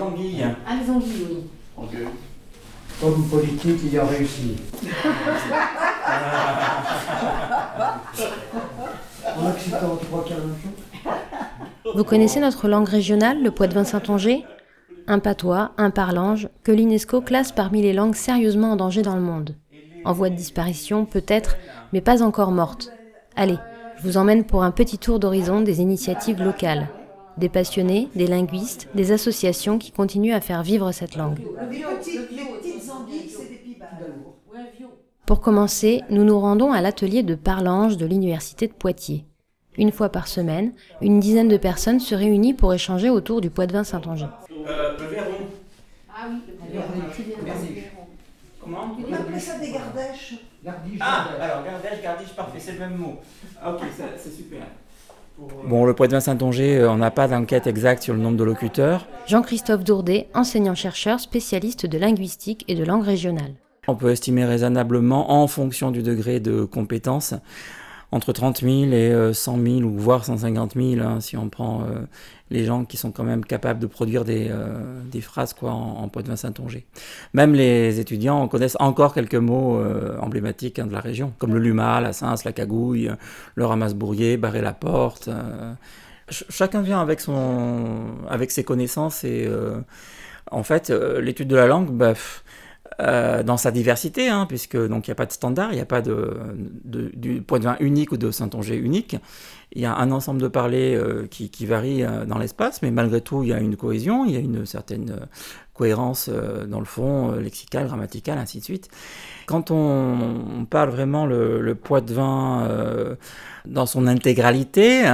les anguilles. Ah, les anguilles, oui. Ok. Comme politique, il a réussi. en Occitan, tu crois qu'il y a la même chose? Vous connaissez notre langue régionale, le poitevin saintonger Un patois, un parlange, que l'UNESCO classe parmi les langues sérieusement en danger dans le monde. En voie de disparition, peut-être, mais pas encore morte. Allez, je vous emmène pour un petit tour d'horizon des initiatives locales. Des passionnés, des linguistes, des associations qui continuent à faire vivre cette langue. Pour commencer, nous nous rendons à l'atelier de parlange de l'Université de Poitiers. Une fois par semaine, une dizaine de personnes se réunissent pour échanger autour du poitevin Saint-Angers. Euh, le verron. Ah oui, le verron. Verniche. Petit verron. Verniche. Comment On appelait ça des gardèches. Gardiche, Ah, alors gardèche, gardiche, parfait, c'est le même mot. Ok, ça- c'est super. Bon, le de Saint-Onger, euh, on n'a pas d'enquête exacte sur le nombre de locuteurs. Jean-Christophe Dourdet, enseignant-chercheur spécialiste de linguistique et de langue régionale. On peut estimer raisonnablement, en fonction du degré de compétence, entre 30 000 et euh, 100 000 ou voire 150 000, hein, si on prend euh, les gens qui sont quand même capables de produire des, euh, phrases quoi, en, en de Saint-Onger. Même les étudiants connaissent encore quelques mots euh, emblématiques hein, de la région, comme le luma, la cince, la cagouille, euh, le ramasse-bourrier, barrer la porte. euh. Ch- chacun vient avec, son, avec ses connaissances et euh, en fait, euh, l'étude de la langue, bah, euh, dans sa diversité, hein, puisque il n'y a pas de standard, il n'y a pas de, de- du point de vin unique ou de Saint-Onger unique. Il y a un ensemble de parlers euh, qui, qui varie euh, dans l'espace, mais malgré tout, il y a une cohésion, il y a une certaine cohérence dans le fond, lexical, grammatical, ainsi de suite. Quand on, parle vraiment le, le poids de vin dans son intégralité,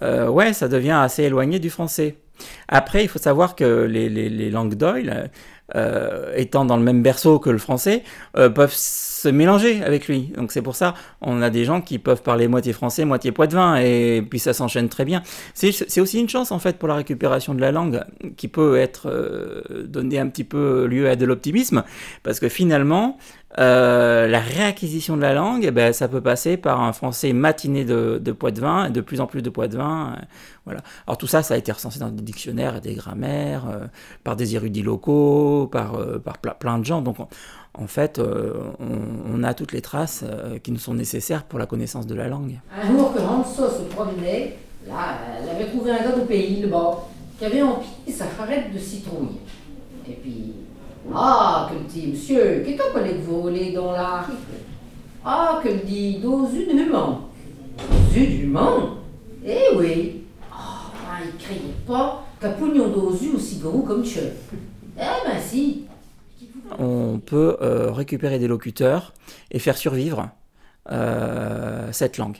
ouais, ça devient assez éloigné du français. Après, il faut savoir que les langues d'oil, euh, étant dans le même berceau que le français, euh, peuvent se mélanger avec lui. Donc c'est pour ça, on a des gens qui peuvent parler moitié français, moitié poitevin, et puis ça s'enchaîne très bien. C'est aussi une chance en fait pour la récupération de la langue, qui peut être euh, un petit peu lieu à de l'optimisme, parce que finalement, euh, la réacquisition de la langue, eh ben, ça peut passer par un français matiné de, de poitevin, et de plus en plus de poitevin. euh, voilà. Alors tout ça, ça a été recensé dans des dictionnaires et des grammaires, euh, par des érudits locaux, par, euh, par ple- plein de gens. Donc en- fait, on, a toutes les traces qui nous sont nécessaires pour la connaissance de la langue. Un jour que Hanso se promenait, là, elle avait trouvé un gars du pays, le qui avait empilé sa charrette de citrouille. Et puis, ah, que le dit, monsieur, qu'est-ce qu'on collègue volé dans la Ah, que le dit, dos une humain. Zut d'humain Eh oui. Ah, ben, il pas qu'un pognon aussi gros comme Tchè. Eh ben si. on peut euh, récupérer des locuteurs et faire survivre euh, cette langue.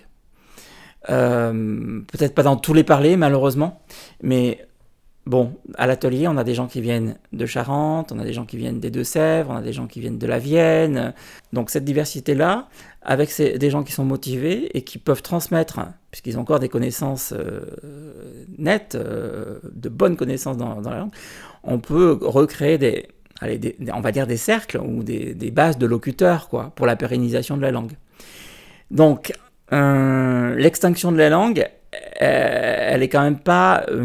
Euh, Peut-être pas dans tous les parlers, malheureusement, mais bon, à l'atelier, on a des gens qui viennent de Charente, on a des gens qui viennent des Deux-Sèvres, on a des gens qui viennent de la Vienne. Donc cette diversité-là, avec ces- des gens qui sont motivés et qui peuvent transmettre, puisqu'ils ont encore des connaissances euh, nettes, euh, de bonnes connaissances dans, la langue, on peut recréer des, allez, des- on va dire des cercles ou des, bases de locuteurs quoi, pour la pérennisation de la langue. Donc, euh, l'extinction de la langue, elle est quand même pas euh,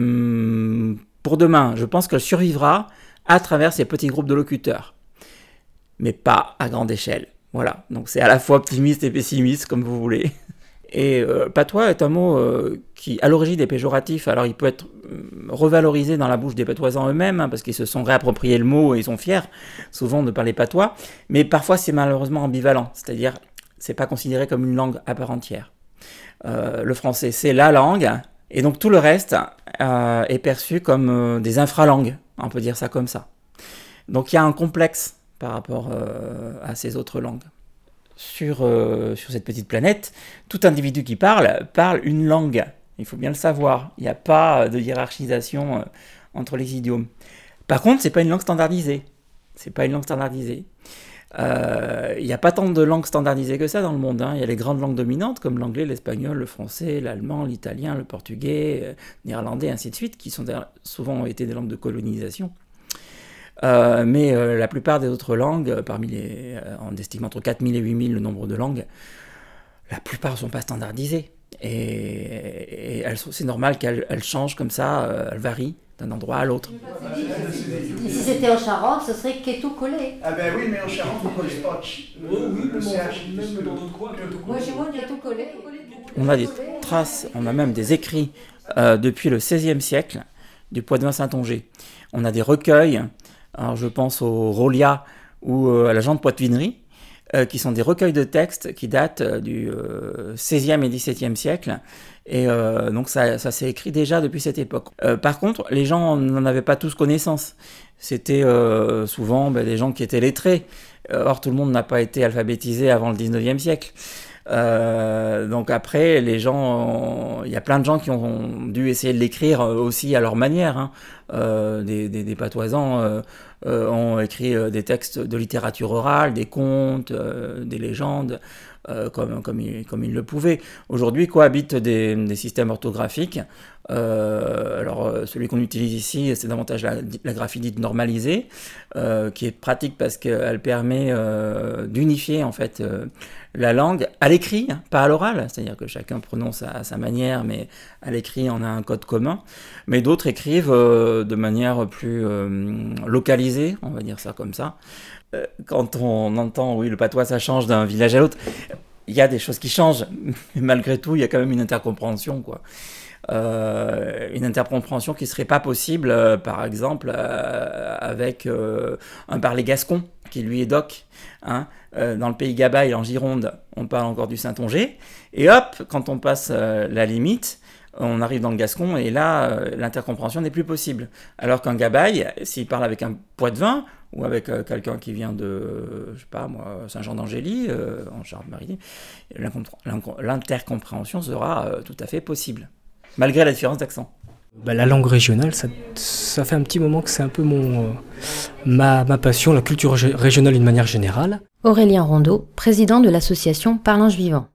pour demain. Je pense qu'elle survivra à travers ces petits groupes de locuteurs, mais pas à grande échelle. Voilà, donc c'est à la fois optimiste et pessimiste, comme vous voulez. Et euh, patois est un mot euh, qui, à l'origine, est péjoratif. Alors, il peut être euh, revalorisé dans la bouche des patoisans eux-mêmes, hein, parce qu'ils se sont réappropriés le mot et ils sont fiers, souvent, de parler patois. Mais parfois, c'est malheureusement ambivalent. C'est-à-dire, c'est pas considéré comme une langue à part entière. Euh, le français, c'est la langue, et donc tout le reste euh, est perçu comme euh, des infralangues. On peut dire ça comme ça. Donc, il y a un complexe par rapport euh, à ces autres langues sur, sur cette petite planète, tout individu qui parle parle une langue. Il faut bien le savoir. Il n'y a pas de hiérarchisation entre les idiomes. Par contre, c'est pas une langue standardisée. C'est pas une langue standardisée. Euh, Il n'y a pas tant de langues standardisées que ça dans le monde. hein. Il y a les grandes langues dominantes comme l'anglais, l'espagnol, le français, l'allemand, l'italien, le portugais, euh, néerlandais, ainsi de suite, qui sont souvent été des langues de colonisation. Euh, mais euh, la plupart des autres langues, euh, parmi les, euh, on estime entre 4000 et 8000 le nombre de langues, la plupart ne sont pas standardisées. Et, et c'est normal qu'elles elles changent comme ça, euh, elles varient d'un endroit à l'autre. Et si c'était en Charente, ce serait Keto collé. Ah ben oui, mais en Charente, on pose pas. Le CH, même dans Moi, j'ai moins Keto collé. On a des traces, on a même des écrits euh, depuis le XVIe siècle du Poids-de-Vin Saint-Onger. On a des recueils, alors je pense au Rolia ou euh, à la Jean de Poitvinerie, euh, qui sont des recueils de textes qui datent euh, du euh, XVIe et XVIIe siècle. Et euh, donc ça, s'est écrit déjà depuis cette époque. Euh, par contre, les gens n'en avaient pas tous connaissance. C'était euh, souvent ben, des gens qui étaient lettrés. Or, tout le monde n'a pas été alphabétisé avant le 19e siècle. Donc après, les gens, il y a plein de gens qui ont dû essayer de l'écrire aussi à leur manière. hein. Des, des, des patoisans ont écrit des textes de littérature orale, des contes, des légendes, euh, comme, comme, ils, comme ils le pouvaient. Aujourd'hui cohabitent des, des systèmes orthographiques. Euh, alors euh, celui qu'on utilise ici, c'est davantage la, la graphie dite normalisée, qui est pratique parce qu'elle permet d'unifier en fait la langue à l'écrit, pas à l'oral. C'est-à-dire que chacun prononce à, sa manière, mais à l'écrit on a un code commun. Mais d'autres écrivent de manière plus localisée, on va dire ça comme ça. Euh, quand on entend, oui, le patois ça change d'un village à l'autre, il y a des choses qui changent, mais malgré tout, il y a quand même une intercompréhension, quoi. Euh, une intercompréhension qui serait pas possible, euh, par exemple, avec un parler gascon qui lui est doc. Hein. Dans le pays Gabail, en Gironde, on parle encore du Saint-Onger. Et hop, quand on passe la limite, on arrive dans le gascon et là, l'intercompréhension n'est plus possible. Alors qu'un Gabail, s'il parle avec un poids de vin ou avec euh, quelqu'un qui vient de, je sais pas moi, Saint-Jean-d'Angély, euh, en l'inco- l'intercompréhension sera euh, tout à fait possible, malgré la différence d'accent. Bah, la langue régionale, ça, ça fait un petit moment que c'est un peu mon, euh, ma, ma passion, la culture rég- régionale d'une manière générale. Aurélien Rondeau, président de l'association Parlange Vivant.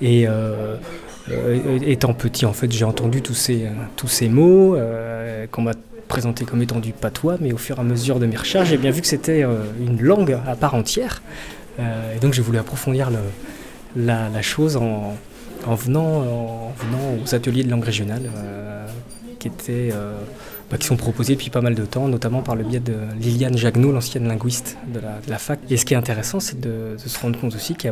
Et euh, euh, étant petit, en fait, j'ai entendu tous ces, euh, tous ces mots euh, qu'on m'a présentés comme étant du patois, mais au fur et à mesure de mes recherches, j'ai bien vu que c'était euh, une langue à part entière. Euh, et donc j'ai voulu approfondir la, chose en, en venant, en venant aux ateliers de langue régionale euh, bah, qui sont proposés depuis pas mal de temps, notamment par le biais de Liliane Jagneau, l'ancienne linguiste de la, fac. Et ce qui est intéressant, c'est de, se rendre compte aussi que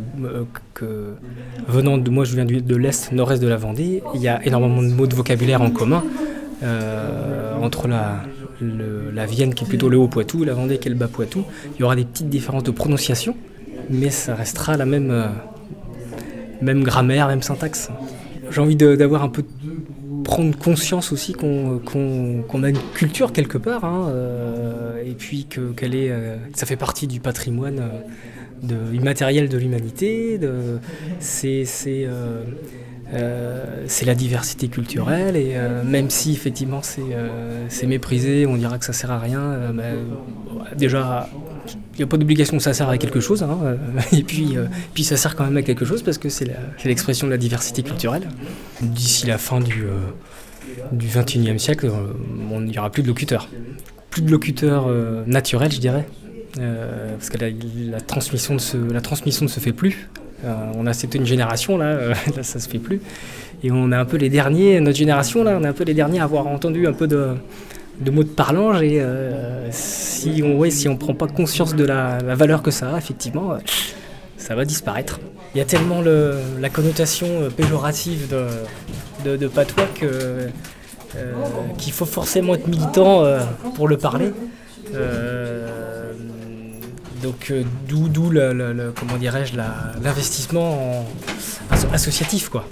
venant de moi, je viens de l'est, nord-est de la Vendée, il y a énormément de mots de vocabulaire en commun entre la, la Vienne qui est plutôt le Haut-Poitou, la Vendée qui est le Bas-Poitou. Il y aura des petites différences de prononciation, mais ça restera la même, euh, même grammaire, même syntaxe. J'ai envie d'avoir un peu prendre conscience aussi qu'on qu'on- qu'on a une culture quelque part, hein, euh, et puis que qu'elle est, euh, ça fait partie du patrimoine euh, immatériel de l'humanité. c'est, euh, c'est la diversité culturelle, et euh, même si effectivement c'est euh, méprisé, on dira que ça sert à rien. euh, bah, déjà, il n'y a pas d'obligation que ça sert à quelque chose, hein, et puis, puis ça sert quand même à quelque chose parce que c'est l'expression de la diversité culturelle. D'ici la fin du, du 21e siècle, on n'y aura plus de locuteurs. Plus de locuteurs naturels, je dirais, parce que la transmission ne se, la transmission ne se fait plus. Euh, on a c'était une génération là, euh, là ça se fait plus, et on a un peu les derniers, notre génération là, on est un peu les derniers à avoir entendu un peu de, mots de parlange et euh, si on ouais, si on prend pas conscience de la, valeur que ça a, effectivement, ça va disparaître. Il y a tellement le- la connotation péjorative de, de, patois que qu'il faut forcément être militant pour le parler. Donc euh, d'où d'où le, le- le- comment dirais-je la- l'investissement en- asso- associatif quoi.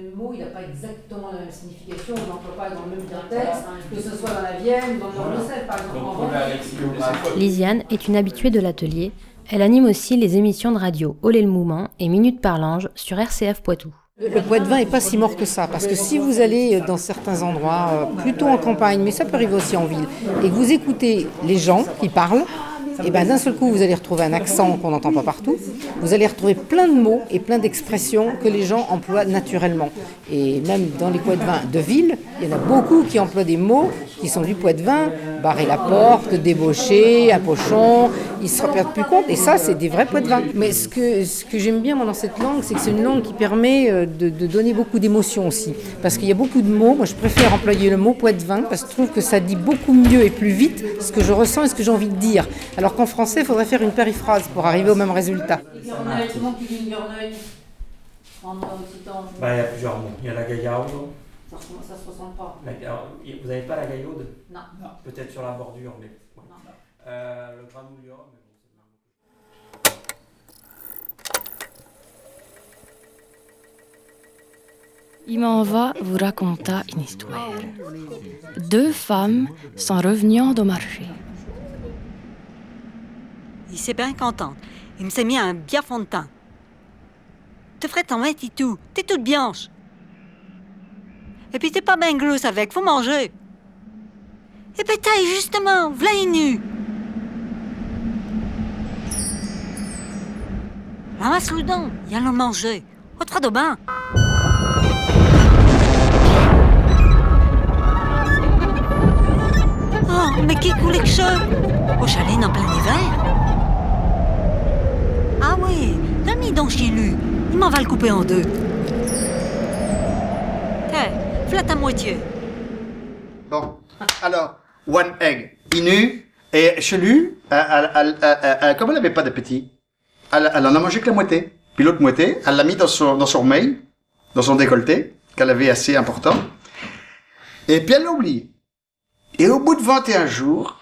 Le mot, il n'a pas exactement la même signification, on n'emploie pas dans le même contexte, que ce soit dans la Vienne dans le par exemple. Lisiane est une habituée de l'atelier. Elle anime aussi les émissions de radio Olé le Mouvement et Minute Parlange sur RCF Poitou. Le poids de vin n'est pas si mort que ça, parce que si vous allez dans certains endroits, euh, plutôt en campagne, mais ça peut arriver aussi en ville, et que vous écoutez les gens qui parlent, et ben d'un seul coup vous allez retrouver un accent qu'on n'entend pas partout, vous allez retrouver plein de mots et plein d'expressions que les gens emploient naturellement. Et même dans les poids de vin de ville, il y en a beaucoup qui emploient des mots qui sont du poids de vin, barrer la porte, débaucher, un pochon, ils se perdent plus compte. Et ça, c'est des vrais pots de vin. Mais ce que, ce que j'aime bien moi, dans cette langue, c'est que c'est une langue qui permet euh, de, de donner beaucoup d'émotions aussi. Parce qu'il y a beaucoup de mots. Moi, je préfère employer le mot poids de vin parce que je trouve que ça dit beaucoup mieux et plus vite ce que je ressens et ce que j'ai envie de dire. Alors qu'en français, il faudrait faire une périphrase pour arriver au même résultat. Bah, il y a plusieurs mots. Il y a la gaillarde. Ça, ça se ressemble pas. Vous n'avez pas la gaillaude Non. Peut-être sur la bordure, mais. ouais. Euh, le granouilleur, mais bon, c'est le même. Il m'en va vous raconter une histoire. Deux femmes sont revenues de marché. Il s'est bien content. Il me s'est mis un bien fond de teint. Te ferais mettre et tout. T'es toute blanche. Et puis t'es pas bien grosse avec, faut manger. Et puis taille, justement, v'là une nue. Ramasse-le donc, y a le manger. Au trois de bain. Oh, mais qui coule que ça? Au chalet en plein hiver oui, t'as mis donc chez lui. Il m'en va le couper en deux. Tiens, flatte à moitié. Bon, alors, one egg, inu, et elle- elle- comme elle n'avait pas d'appétit, elle, en a mangé que la moitié. Puis l'autre moitié, elle l'a mis dans son, dans son mail, dans son décolleté, qu'elle avait assez important. Et puis elle l'a oublié. Et au bout de 21 jours,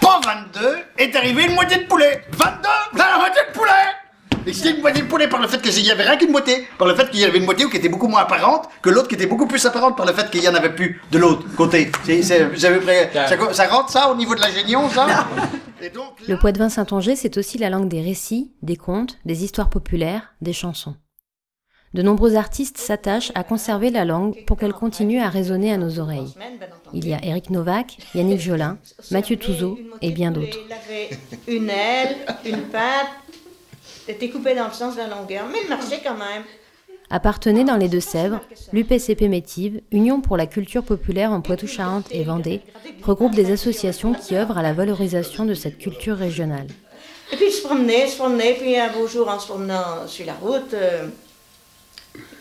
pas 22, est arrivé une moitié de poulet. 22, t'as la moitié de poulet et c'était une moitié de poulet par le fait qu'il y avait rien qu'une moitié, par le fait qu'il y avait une moitié qui était beaucoup moins apparente que l'autre qui était beaucoup plus apparente par le fait qu'il y en avait plus de l'autre côté. C'est, c'est, vous avez pré- ça, ça rentre ça au niveau de la génion, ça Et donc, Le poitevin saintonger, c'est aussi la langue des récits, des contes, des histoires populaires, des chansons. De nombreux artistes s'attachent à conserver la langue pour qu'elle continue à résonner à nos oreilles. Il y a Eric Novak, Yannick Jolin, Mathieu Touzeau et bien d'autres. Il avait une aile, une patte, était coupé dans le sens de la longueur, mais il marchait quand même. Appartenait dans les Deux-Sèvres, l'UPCP Métive, Union pour la culture populaire en Poitou-Charentes et Vendée, regroupe des associations qui œuvrent à la valorisation de cette culture régionale. Et puis il se promenait, il se promenait, puis un beau jour en se promenant sur la route, euh,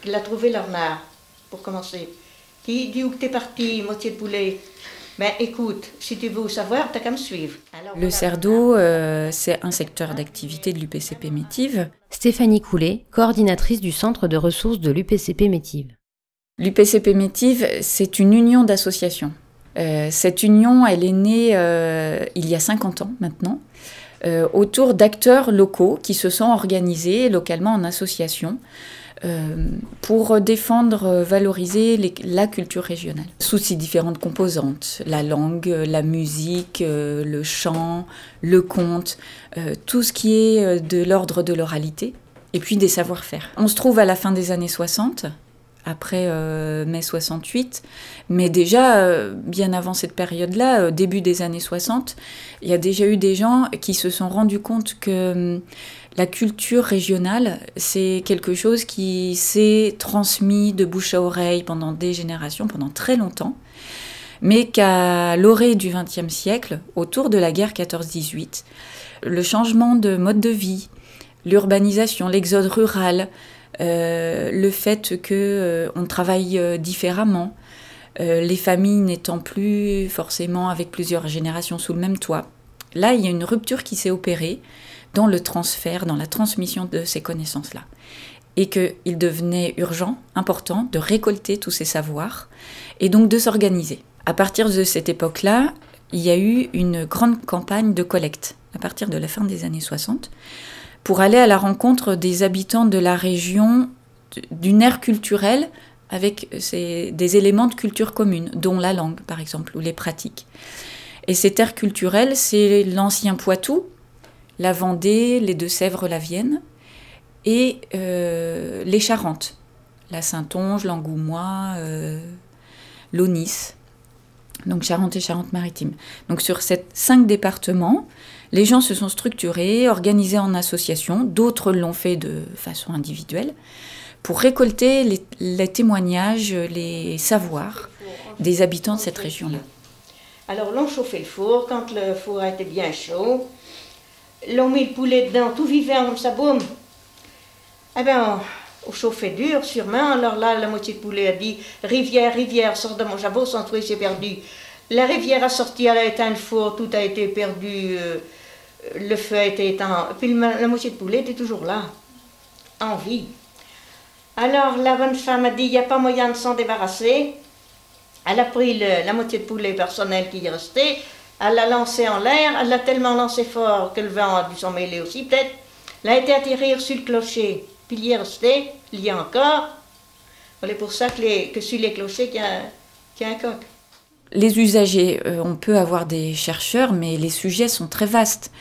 il a trouvé l'ornard, pour commencer. Qui dit où que t'es parti, moitié de poulet? Ben écoute, si tu veux savoir, t'as qu'à me suivre. Alors, Le d'eau, euh, c'est un secteur d'activité de l'UPCP Métive. Stéphanie Coulet, coordinatrice du centre de ressources de l'UPCP Métive. L'UPCP Métive, c'est une union d'associations. Euh, cette union, elle est née euh, il y a 50 ans maintenant, euh, autour d'acteurs locaux qui se sont organisés localement en association euh, pour défendre, euh, valoriser la culture régionale sous ses différentes composantes, la langue, euh, la musique, euh, le chant, le conte, euh, tout ce qui est euh, de l'ordre de l'oralité, et puis des savoir-faire. On se trouve à la fin des années 60, après euh, mai 68, mais déjà, euh, bien avant cette période-là, euh, début des années 60, il y a déjà eu des gens qui se sont rendus compte que hum, la culture régionale, c'est quelque chose qui s'est transmis de bouche à oreille pendant des générations, pendant très longtemps, mais qu'à l'orée du XXe siècle, autour de la guerre 14-18, le changement de mode de vie, l'urbanisation, l'exode rural, le fait que euh, on travaille euh, différemment, euh, les familles n'étant plus forcément avec plusieurs générations sous le même toit. Là, il y a une rupture qui s'est opérée dans le transfert, dans la transmission de ces connaissances-là. Et qu'il devenait urgent, important, de récolter tous ces savoirs et donc de s'organiser. À partir de cette époque-là, il y a eu une grande campagne de collecte, à partir de la fin des années 60, pour aller à la rencontre des habitants de la région d'une ère culturelle avec ces- des éléments de culture commune, dont la langue par exemple, ou les pratiques. Et cette ère culturelle, c'est l'ancien Poitou, la Vendée, les Deux-Sèvres, la Vienne, et euh, les Charentes, la Saintonge, l'Angoumois, euh, l'Aunis, donc Charente et Charente-Maritime. Donc sur ces cinq départements, les gens se sont structurés, organisés en associations, d'autres l'ont fait de façon individuelle, pour récolter les, témoignages, les savoirs des habitants de cette région-là. Alors l'on chauffait le four, quand le four été bien chaud, l'ont mis le poulet dedans, tout vivant comme ça, boum. Eh bien, on, chauffait dur, sûrement. Alors là, la moitié de poulet a dit Rivière, rivière, sors de mon jabot, sans trouver, perdu. La rivière a sorti, elle a éteint le four, tout a été perdu, euh, le feu a été éteint. Puis la moitié de poulet était toujours là, en vie. Alors la bonne femme a dit il n'y a pas moyen de s'en débarrasser. Elle a pris la moitié de poulet personnel qui est resté, elle l'a lancé en l'air, elle l'a tellement lancé fort que le vent a dû s'en mêler aussi peut-être. Elle a été atterrir sur le clocher, puis il y est resté, il y est encore. C'est pour ça que, que sur les clochers qu'il y, a- qu'il y a un coq. Les usagers, euh, on peut avoir des chercheurs, mais les sujets sont très vastes.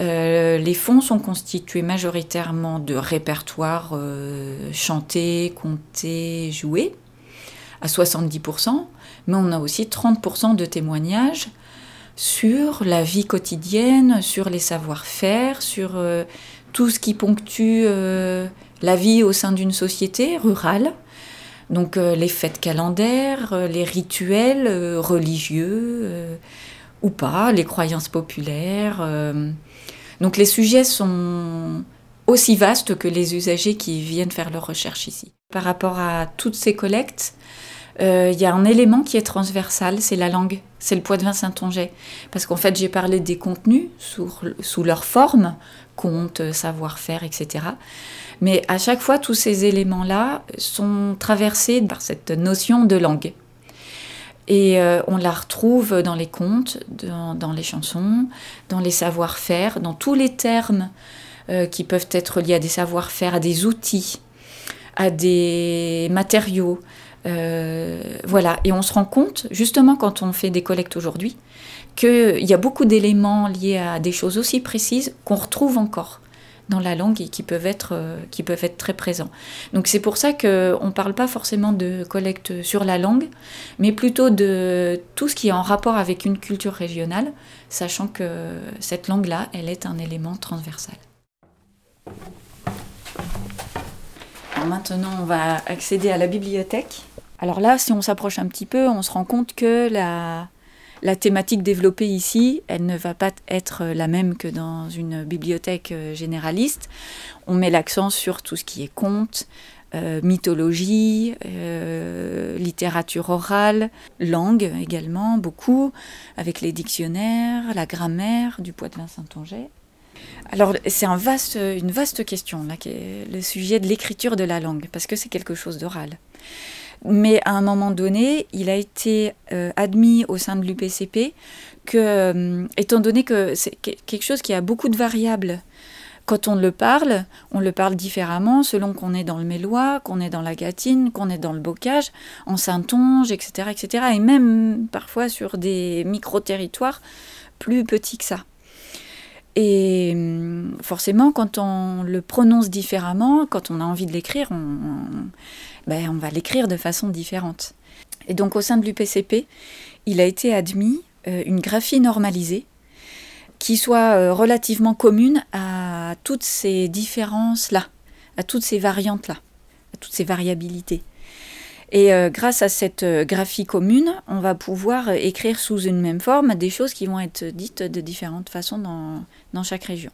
Euh, les fonds sont constitués majoritairement de répertoires euh, chantés, comptés, joués, à 70%, mais on a aussi 30% de témoignages sur la vie quotidienne, sur les savoir-faire, sur euh, tout ce qui ponctue la vie au sein d'une société rurale. Donc les fêtes calendaires, les rituels religieux ou pas, les croyances populaires. Donc les sujets sont aussi vastes que les usagers qui viennent faire leurs recherches ici. Par rapport à toutes ces collectes, euh, il y a un élément qui est transversal, c'est la langue, c'est le poids de vin Saint-Onget. Parce qu'en fait, j'ai parlé des contenus sous leur forme, contes, savoir-faire, etc. Mais à chaque fois, tous ces éléments-là sont traversés par cette notion de langue. Et euh, on la retrouve dans les contes, dans, les chansons, dans les savoir-faire, dans tous les termes euh, qui peuvent être liés à des savoir-faire, à des outils, à des matériaux. Euh, voilà, et on se rend compte, justement quand on fait des collectes aujourd'hui, qu'il y a beaucoup d'éléments liés à des choses aussi précises qu'on retrouve encore dans la langue et qui peuvent être, euh, qui peuvent être très présents. Donc c'est pour ça qu'on ne parle pas forcément de collecte sur la langue, mais plutôt de tout ce qui est en rapport avec une culture régionale, sachant que cette langue-là, elle est un élément transversal. Alors maintenant, on va accéder à la bibliothèque. Alors là, si on s'approche un petit peu, on se rend compte que la, la thématique développée ici, elle ne va pas être la même que dans une bibliothèque euh, généraliste. On met l'accent sur tout ce qui est conte, euh, mythologie, euh, littérature orale, langue également, beaucoup, avec les dictionnaires, la grammaire du Poitvin Saint-Onget. Alors c'est une vaste question, là, le sujet de l'écriture de la langue, parce que c'est quelque chose d'oral. Mais à un moment donné, il a été euh, admis au sein de l'UPCP que, euh, étant donné que c'est que- quelque chose qui a beaucoup de variables, quand on le parle, on le parle différemment selon qu'on est dans le mélois, qu'on est dans la gâtine, qu'on est dans le bocage, en saintonge, etc., etc. Et même parfois sur des micro-territoires plus petits que ça. Et hum, forcément, quand on le prononce différemment, quand on a envie de l'écrire, on- ben, on va l'écrire de façon différente. Et donc au sein de l'UPCP, il a été admis euh, une graphie normalisée qui soit euh, relativement commune à toutes ces différences-là, à toutes ces variantes-là, à toutes ces variabilités. Et euh, grâce à cette graphie commune, on va pouvoir écrire sous une même forme des choses qui vont être dites de différentes façons dans chaque région.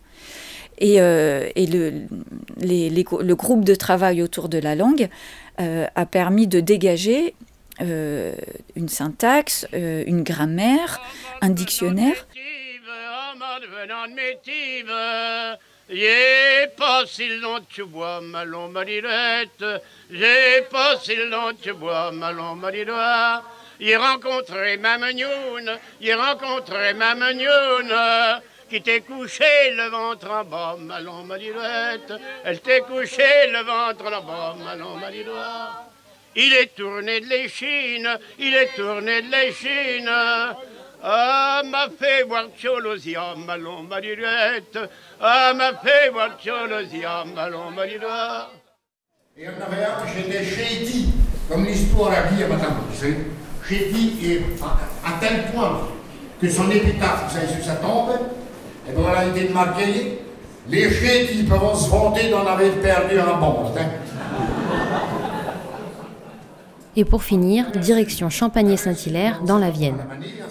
Et, euh, et le, les- les- le groupe de travail autour de la langue euh, a permis de dégager euh, une syntaxe, euh, une grammaire, un dictionnaire. J'ai passé le long tu bois, ma longue marilette. J'ai passé le long tu bois, ma longue marilette. J'ai rencontré ma magnoune, j'ai rencontré ma magnoune. Qui t'est couché le ventre en bas, ma longue marilette. Elle t'est couché le ventre en bas, ma longue marilette. Il est tourné de l'échine, il est tourné de l'échine. Ah, m'a fait voir Tcholosia, ma longue marilette. Ah, m'a fait voir Tcholosia, ma longue marilette. Et un qui était Chéti, comme l'histoire a dit à madame, sais. Chéti est à, à tel point que son épitaphe, vous savez, sur sa tombe, et bien, elle a été Les Chétis peuvent se vanter d'en avoir perdu un bon. hein. Et pour finir, direction Champagné-Saint-Hilaire dans la Vienne.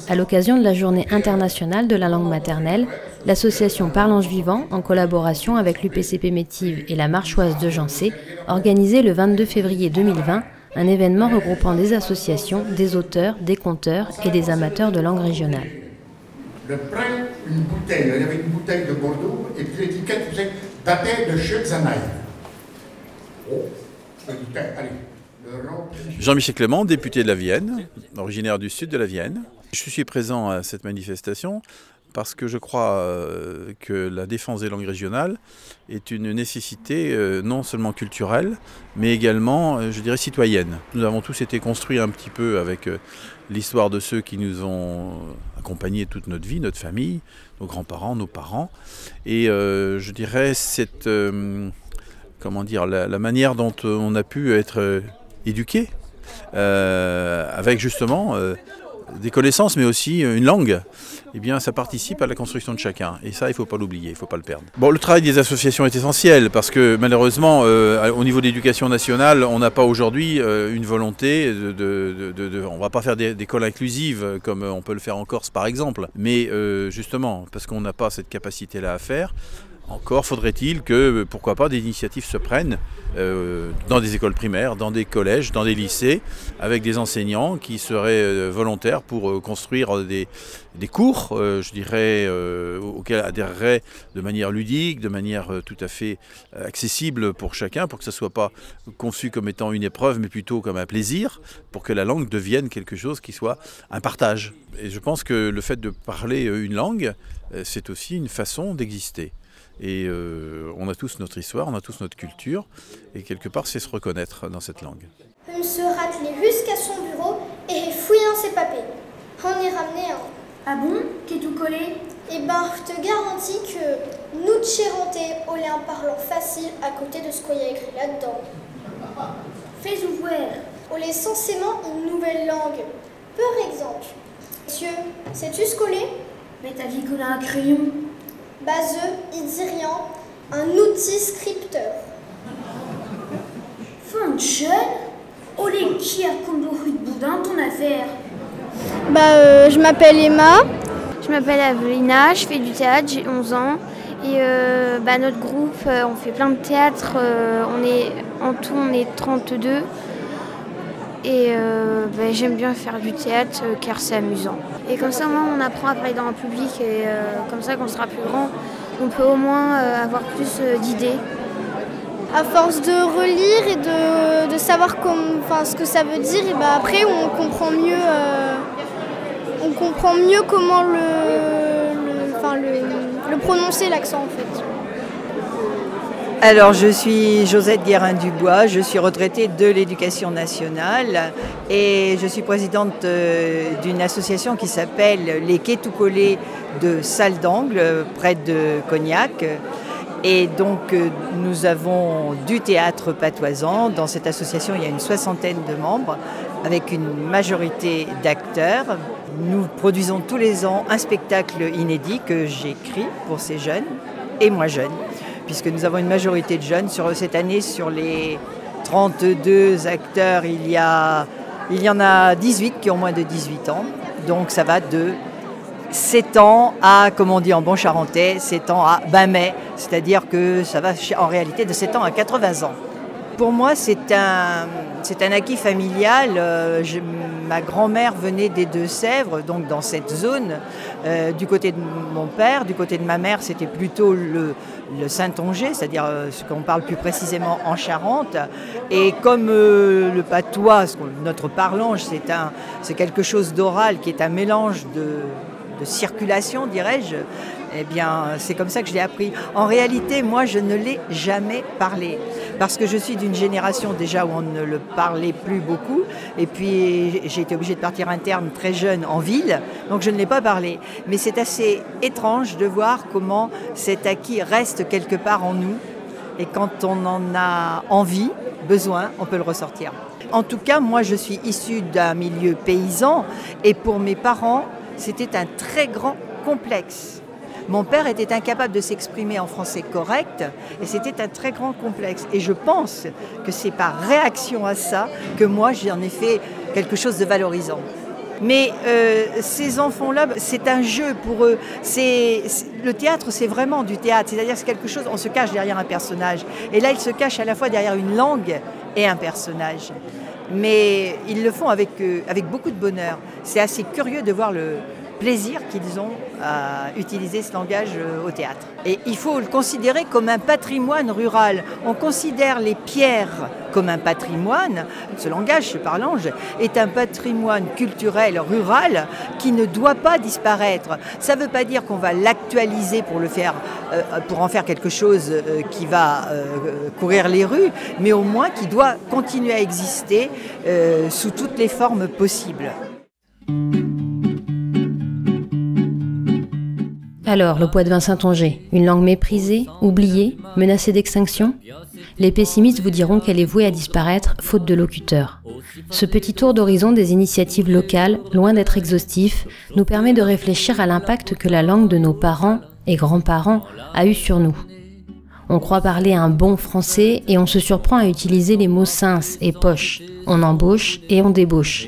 À l'occasion de la journée internationale de la langue maternelle, l'association Parlange Vivant, en collaboration avec l'UPCP Métive et la Marchoise de Jancé, organisait le 22 février 2020 un événement regroupant des associations, des auteurs, des conteurs et des amateurs de langue régionale. Le une bouteille, il y avait une bouteille de Bordeaux, et puis l'étiquette savez, datait de Schützenheim. Oh, Jean-Michel Clément, député de la Vienne, originaire du sud de la Vienne. Je suis présent à cette manifestation parce que je crois euh, que la défense des langues régionales est une nécessité euh, non seulement culturelle, mais également, euh, je dirais, citoyenne. Nous avons tous été construits un petit peu avec l'histoire de ceux qui nous ont accompagnés toute notre vie, notre famille, nos grands-parents, nos parents. Et euh, je dirais cette, euh, comment dire, la, manière dont euh, on a pu être euh, éduqué, euh, avec justement euh, des connaissances, mais aussi euh, une langue, eh bien, ça participe à la construction de chacun. Et ça, il ne faut pas l'oublier, il ne faut pas le perdre. Bon, le travail des associations est essentiel parce que malheureusement, euh, au niveau de l'éducation nationale, on n'a pas aujourd'hui euh, une volonté de, On ne va pas faire des- euh, comme on peut le faire en Corse, par exemple. Mais justement, parce qu'on n'a pas cette capacité-là à faire, encore faudrait-il que, pourquoi pas, des initiatives se prennent euh, dans des écoles primaires, dans des collèges, dans des lycées, avec des enseignants qui seraient euh, volontaires pour euh, construire des, cours, je dirais, auxquels adhéreraient de manière ludique, de manière tout à fait accessible pour chacun, pour que ça ne soit pas conçu comme étant une épreuve, mais plutôt comme un plaisir, pour que la langue devienne quelque chose qui soit un partage. Et je pense que le fait de parler une langue, c'est aussi une façon d'exister. Et euh, on a tous notre histoire, on a tous notre culture, et quelque part, c'est se reconnaître dans cette langue. On se rattelait jusqu'à son bureau et fouillant ses papiers. On y ramenait un. Ah bon? Qu'est tout collé? Eh ben, je te garantis que nous Chérantais, on est un parlant facile à côté de ce qu'il y a écrit là-dedans. Fais ouvrir. On est censément une nouvelle langue. Par exemple, monsieur, sais-tu est? Mais t'as dit qu'on a un crayon. Baseux, il dit rien. Un outil scripteur. Function Olé, qui a comme de boudin ton affaire? Bah, euh, je m'appelle Emma. Je m'appelle Avelina, je fais du théâtre, j'ai 11 ans. Et euh, bah, notre groupe, euh, on fait plein de théâtre. euh, on est, en tout, on est 32. Et euh, bah, j'aime bien faire du théâtre euh, car c'est amusant. Et comme ça, moins, on apprend à parler dans le public. Et euh, comme ça, quand on sera plus grand, on peut au moins avoir plus d'idées. À force de relire et de, de savoir ce que ça veut dire, et bah après on comprend mieux, on comprend mieux comment le, le, le prononcer l'accent en fait. Alors, je suis Josette Guérin-Dubois, je suis retraitée de l'éducation nationale et je suis présidente euh, d'une association qui s'appelle les Quais tout collés de Salle d'Angle, près de Cognac. Et donc, euh, nous avons du théâtre patoisant. Dans cette association, il y a une soixantaine de membres, avec une majorité d'acteurs. Nous produisons tous les ans un spectacle inédit que j'écris pour ces jeunes et moi jeune, puisque nous avons une majorité de jeunes. Sur cette année, sur les 32 acteurs, il y, a, il y en a 18 qui ont moins de 18 ans. Donc ça va de 7 ans à, comme on dit en bon charentais, 7 ans à ben mai, c'est-à-dire que ça va en réalité de 7 ans à 80 ans. Pour moi, c'est un, c'est un acquis familial. Euh, ma grand-mère venait des Deux-Sèvres, donc dans cette zone. Euh, du côté de mon père, du côté de ma mère, c'était plutôt le, le Saint-Onger, c'est-à-dire euh, ce qu'on parle plus précisément en Charente. Et comme le patois, notre parlange, c'est, un, c'est quelque chose d'oral qui est un mélange de, de circulation, dirais-je, eh bien, c'est comme ça que je l'ai appris. En réalité, moi, je ne l'ai jamais parlé. Parce que je suis d'une génération déjà où on ne le parlait plus beaucoup. Et puis, j'ai été obligée de partir interne très jeune en ville. Donc, je ne l'ai pas parlé. Mais c'est assez étrange de voir comment cet acquis reste quelque part en nous. Et quand on en a envie, besoin, on peut le ressortir. En tout cas, moi, je suis issue d'un milieu paysan. Et pour mes parents, c'était un très grand complexe. Mon père était incapable de s'exprimer en français correct et c'était un très grand complexe. Et je pense que c'est par réaction à ça que moi j'en ai fait quelque chose de valorisant. Mais euh, ces enfants-là, c'est un jeu pour eux. C'est, le théâtre, c'est vraiment du théâtre. C'est-à-dire c'est quelque chose, on se cache derrière un personnage. Et là, ils se cachent à la fois derrière une langue et un personnage. Mais ils le font avec, euh, avec beaucoup de bonheur. C'est assez curieux de voir le, plaisir qu'ils ont à utiliser ce langage euh, au théâtre. Et il faut le considérer comme un patrimoine rural. On considère les pierres comme un patrimoine. Ce langage, ce parlange, est un patrimoine culturel rural qui ne doit pas disparaître. Ça ne veut pas dire qu'on va l'actualiser pour euh, pour en faire quelque chose euh, qui va courir les rues, mais au moins qui doit continuer à exister sous toutes les formes possibles. Alors, le poids de Saint-Onger, une langue méprisée, oubliée, menacée d'extinction? Les pessimistes vous diront qu'elle est vouée à disparaître faute de locuteurs. Ce petit tour d'horizon des initiatives locales, loin d'être exhaustif, nous permet de réfléchir à l'impact que la langue de nos parents et grands-parents a eu sur nous. On croit parler un bon français et on se surprend à utiliser les mots sens et poche. On embauche et on débauche.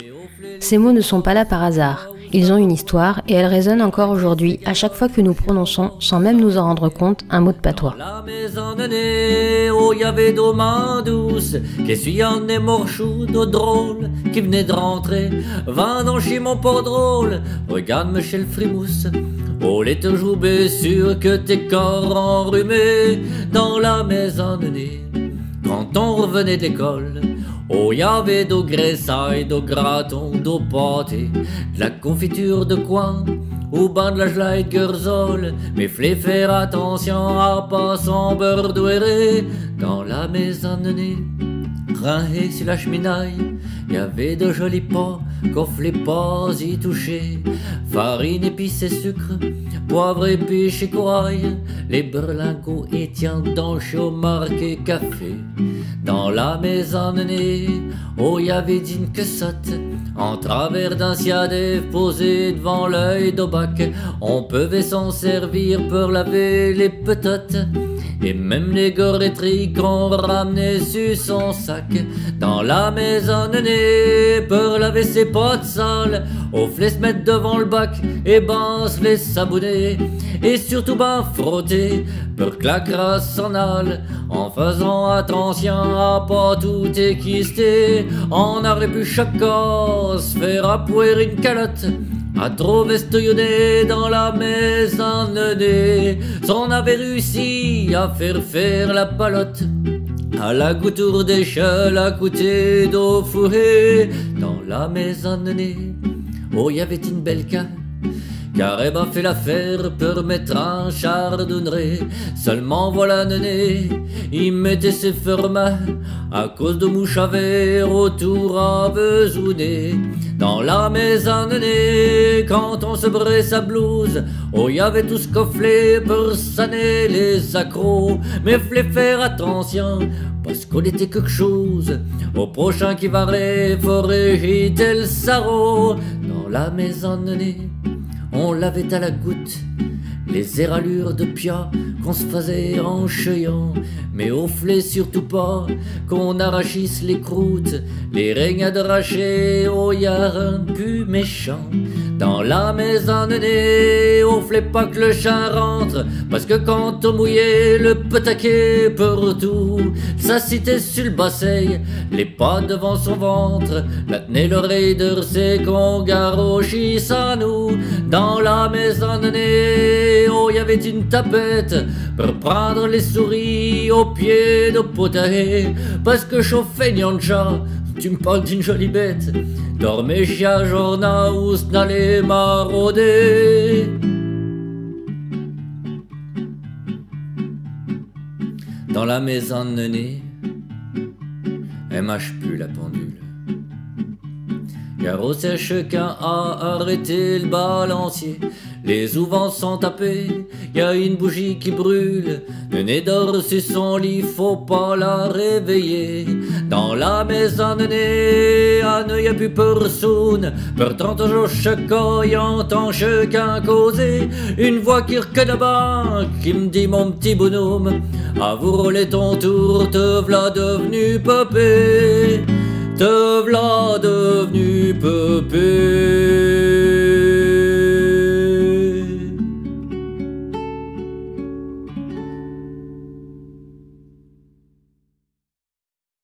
Ces mots ne sont pas là par hasard. Ils ont une histoire et elle résonne encore aujourd'hui à chaque fois que nous prononçons, sans même nous en rendre compte, un mot de patois. La maison de nez, y avait deux mains douces, qu'essuyant des morchous de drôles, qui venaient de rentrer, dans chez mon port drôle, regarde Michel Frimousse. Oh, les toujours sûr que tes corps enrhumés dans la maison de nez. Quand on revenait de l'école, Oh, y avait do gressailles, do graton, do pâté, de la confiture de coin, ou ben de la de mais fallait faire attention à pas s'embeurdoirer dans la maison de nez. Rinhé sur la cheminaille, y avait de jolis pas qu'on les pas y toucher. Farine, épices et sucre, poivre, épices et corail, les berlingots étiens dans chaud marqué café. Dans la maison nez, oh y avait d'une que en travers d'un siadé posé devant l'œil d'Aubac, on pouvait s'en servir pour laver les petotes. Et même les gorétries qu'on ramenait sur son sac Dans la maison nez pour laver ses potes sales Au se mettre devant le bac et ben se les sabonner Et surtout ben frotter pour que la crasse s'en aille. En faisant attention à pas tout équister. On aurait pu chacun se faire apouer une calotte. À trop vestouillonner dans la maison nez, on avait réussi à faire faire la palotte. À la gouture d'échelle à côté d'eau fourrée, dans la maison nez, oh, y avait une belle cave car elle m'a fait l'affaire pour mettre un chardonneret. Seulement voilà nené, il mettait ses formats à cause de mouches à verre autour à besouder. Dans la maison nené, quand on se brait sa blouse, oh y avait tout ce cofflet pour saner les accros. Mais fallait faire attention, parce qu'on était quelque chose. Au prochain qui va régiter le sarreau. La maison nené on lavait à la goutte. Les éralures de pia qu'on se faisait en cheyant, mais au surtout pas qu'on arrachisse les croûtes, les règnes de racher au un plus méchant. Dans la maison de nez, on flait pas que le chat rentre, parce que quand on mouillait le petaquet pour tout, ça citait sur le les pas devant son ventre, la tenait l'oreille de ses qu'on garochisse à nous. Dans la maison de nez, oh, y avait une tapette pour prendre les souris au pied de potager, parce que chauffait chat tu me parles d'une jolie bête, dormez journa ou n'allez marauder. Dans la maison de nez, elle mâche plus la pendule. car au qu'un a arrêté le balancier. Les ouvents sont tapés, y a une bougie qui brûle. Le nez dort sur son lit, faut pas la réveiller. Dans la maison nez, à ne y a plus personne. Pourtant toujours chacun entend chacun causer. Une voix qui recule là-bas, qui me dit mon petit bonhomme, à vous rouler ton tour, te v'là devenu peuplé. Te v'là devenu peuplé.